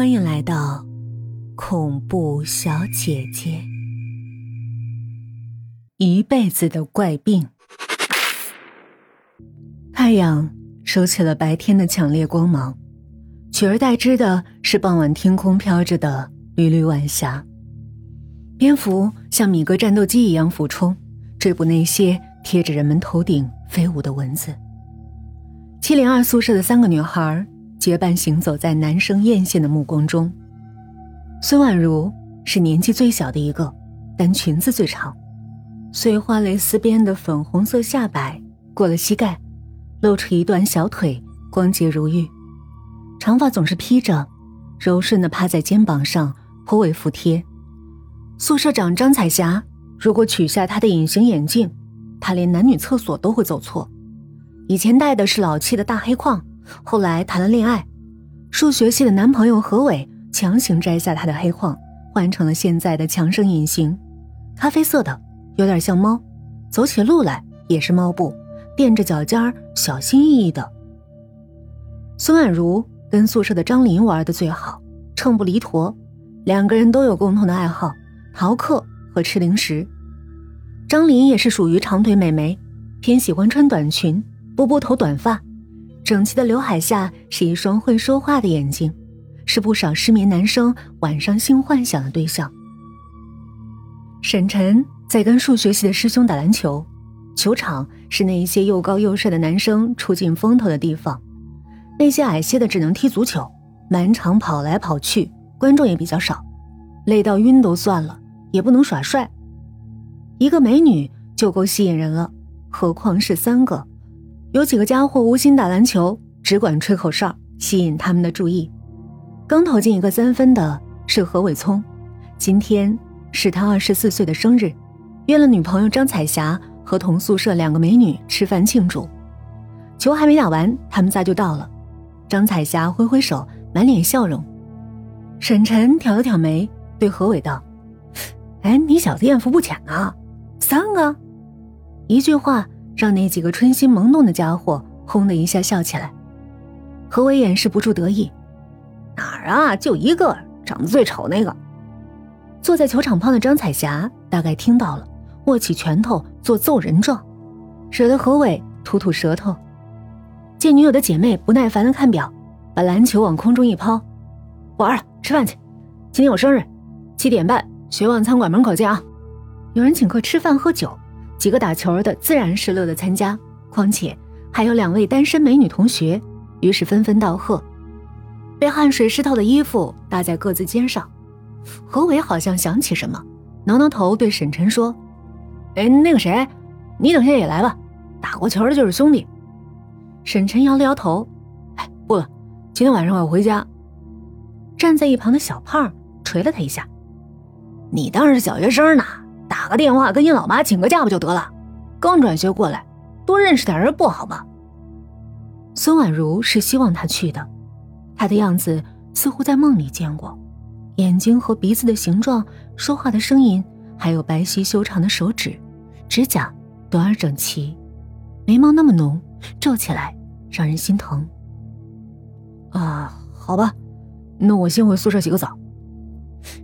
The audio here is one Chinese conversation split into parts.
欢迎来到恐怖小姐姐。一辈子的怪病。太阳收起了白天的强烈光芒，取而代之的是傍晚天空飘着的缕缕晚霞。蝙蝠像米格战斗机一样俯冲，追捕那些贴着人们头顶飞舞的蚊子。七零二宿舍的三个女孩结伴行走在男生艳羡的目光中。孙婉如是年纪最小的一个，但裙子最长。碎花蕾丝边的粉红色下摆过了膝盖，露出一段小腿，光洁如玉。长发总是披着，柔顺的趴在肩膀上，颇为服帖。宿舍长张彩霞，如果取下她的隐形眼镜，她连男女厕所都会走错。以前戴的是老气的大黑框，后来谈了恋爱，数学系的男朋友何伟强行摘下她的黑框，换成了现在的强生隐形，咖啡色的。有点像猫，走起路来也是猫步，垫着脚尖儿，小心翼翼的。孙婉如跟宿舍的张琳玩的最好，秤不离砣，两个人都有共同的爱好，逃课和吃零食。张琳也是属于长腿美眉，偏喜欢穿短裙，波波头短发，整齐的刘海下是一双会说话的眼睛，是不少失眠男生晚上性幻想的对象。沈晨。在跟数学系的师兄打篮球，球场是那一些又高又帅的男生出尽风头的地方，那些矮些的只能踢足球，满场跑来跑去，观众也比较少，累到晕都算了，也不能耍帅。一个美女就够吸引人了，何况是三个？有几个家伙无心打篮球，只管吹口哨，吸引他们的注意。刚投进一个三分的是何伟聪，今天是他二十四岁的生日。约了女朋友张彩霞和同宿舍两个美女吃饭庆祝，球还没打完，他们仨就到了。张彩霞挥挥手，满脸笑容。沈晨挑了挑眉，对何伟道：“哎，你小子艳福不浅啊，三个。”一句话让那几个春心萌动的家伙轰的一下笑起来。何伟掩饰不住得意：“哪儿啊？就一个，长得最丑那个。”坐在球场旁的张彩霞大概听到了。握起拳头做揍人状，惹得何伟吐吐舌头。见女友的姐妹不耐烦的看表，把篮球往空中一抛：“不玩了，吃饭去。今天我生日，七点半学望餐馆门口见啊！”有人请客吃饭喝酒，几个打球的自然是乐得参加。况且还有两位单身美女同学，于是纷纷道贺。被汗水湿透的衣服搭在各自肩上，何伟好像想起什么，挠挠头对沈晨说。哎，那个谁，你等下也来吧，打过球的就是兄弟。沈晨摇了摇头，哎，不了，今天晚上我要回家。站在一旁的小胖捶了他一下：“你当是小学生呢？打个电话跟你老妈请个假不就得了？刚转学过来，多认识点人不好吗？”孙婉如是希望他去的，他的样子似乎在梦里见过，眼睛和鼻子的形状，说话的声音。还有白皙修长的手指，指甲短而整齐，眉毛那么浓，皱起来让人心疼。啊，好吧，那我先回宿舍洗个澡。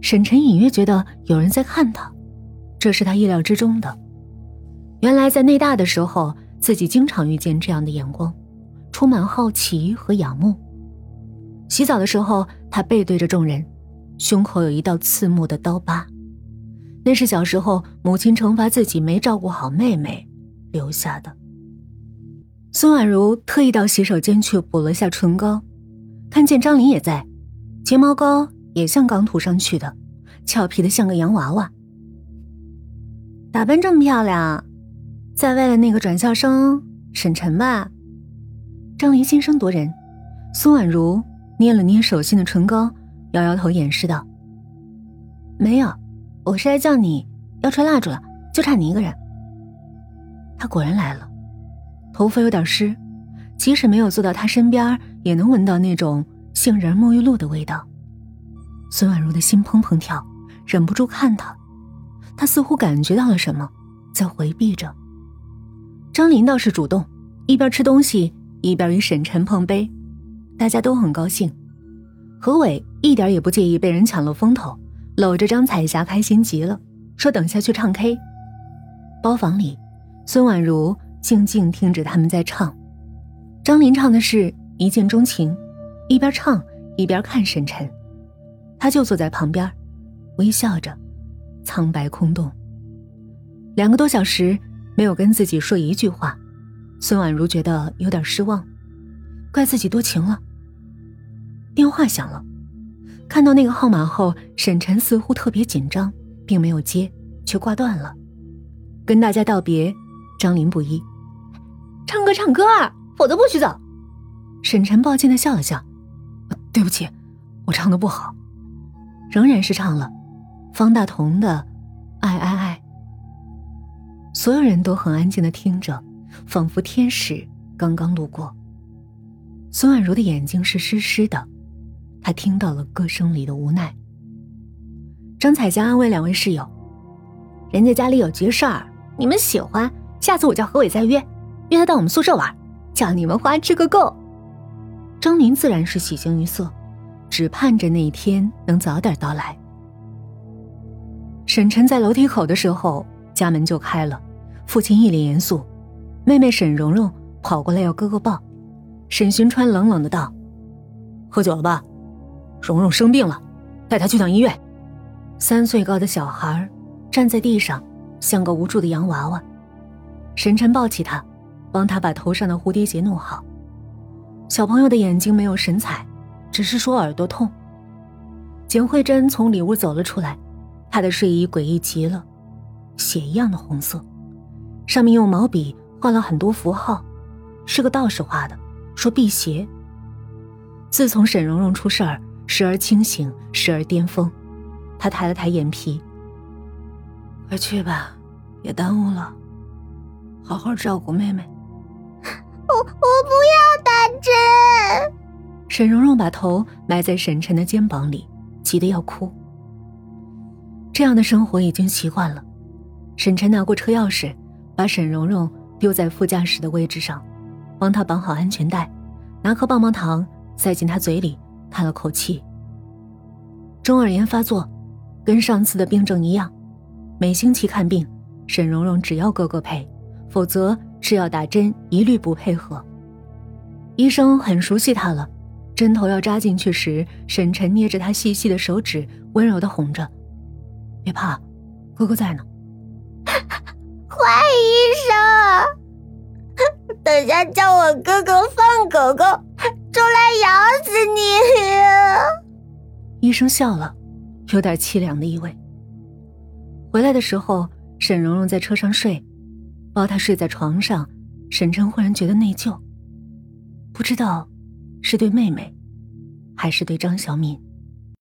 沈晨隐约觉得有人在看他，这是他意料之中的。原来在内大的时候，自己经常遇见这样的眼光，充满好奇和仰慕。洗澡的时候，他背对着众人，胸口有一道刺目的刀疤。那是小时候母亲惩罚自己没照顾好妹妹留下的。孙婉如特意到洗手间去补了下唇膏，看见张琳也在，睫毛膏也像刚涂上去的，俏皮的像个洋娃娃。打扮这么漂亮，在为了那个转校生沈晨吧？张琳心声夺人，苏婉如捏了捏手心的唇膏，摇摇头掩饰道：“没有。”我是来叫你，要吹蜡烛了，就差你一个人。他果然来了，头发有点湿，即使没有坐到他身边，也能闻到那种杏仁沐浴露的味道。孙婉如的心砰砰跳，忍不住看他，他似乎感觉到了什么，在回避着。张琳倒是主动，一边吃东西一边与沈晨碰杯，大家都很高兴。何伟一点也不介意被人抢了风头，搂着张彩霞开心极了，说等下去唱 K。包房里，孙婉如静静听着他们在唱。张琳唱的是一见钟情，一边唱一边看沈晨，他就坐在旁边，微笑着，苍白空洞。两个多小时没有跟自己说一句话，孙婉如觉得有点失望，怪自己多情了。电话响了，看到那个号码后，沈晨似乎特别紧张，并没有接，却挂断了。跟大家道别，张琳不依，唱歌唱歌啊，否则不许走。沈晨抱歉的笑了笑，对不起，我唱的不好，仍然是唱了方大同的《爱爱爱》。所有人都很安静的听着，仿佛天使刚刚路过。孙婉如的眼睛是湿湿的。她听到了歌声里的无奈。张彩霞安慰两位室友：“人家家里有急事儿，你们喜欢，下次我叫何伟再约，约他到我们宿舍玩，叫你们花吃个够。”张琳自然是喜形于色，只盼着那一天能早点到来。沈晨在楼梯口的时候，家门就开了，父亲一脸严肃，妹妹沈蓉蓉跑过来要哥哥抱，沈寻川冷冷的道：“喝酒了吧？”蓉蓉生病了，带她去趟医院。三岁高的小孩站在地上，像个无助的洋娃娃。沈晨抱起他，帮他把头上的蝴蝶结弄好。小朋友的眼睛没有神采，只是说耳朵痛。简慧珍从里屋走了出来，她的睡衣诡异极了，血一样的红色，上面用毛笔画了很多符号，是个道士画的，说辟邪。自从沈蓉蓉出事儿。时而清醒，时而巅峰。他抬了抬眼皮：“快去吧，别耽误了，好好照顾妹妹。”我我不要打针。沈蓉蓉把头埋在沈晨的肩膀里，急得要哭。这样的生活已经习惯了。沈晨拿过车钥匙，把沈蓉蓉丢在副驾驶的位置上，帮她绑好安全带，拿颗棒棒糖塞进她嘴里。叹了口气。中耳炎发作，跟上次的病症一样，每星期看病，沈蓉蓉只要哥哥陪，否则吃药打针一律不配合。医生很熟悉他了，针头要扎进去时，沈晨捏着他细细的手指，温柔的哄着：“别怕，哥哥在呢。”坏医生，等下叫我哥哥放狗狗。出来咬死你！医生笑了，有点凄凉的意味。回来的时候，沈蓉蓉在车上睡，抱她睡在床上。沈晨忽然觉得内疚，不知道是对妹妹，还是对张小敏。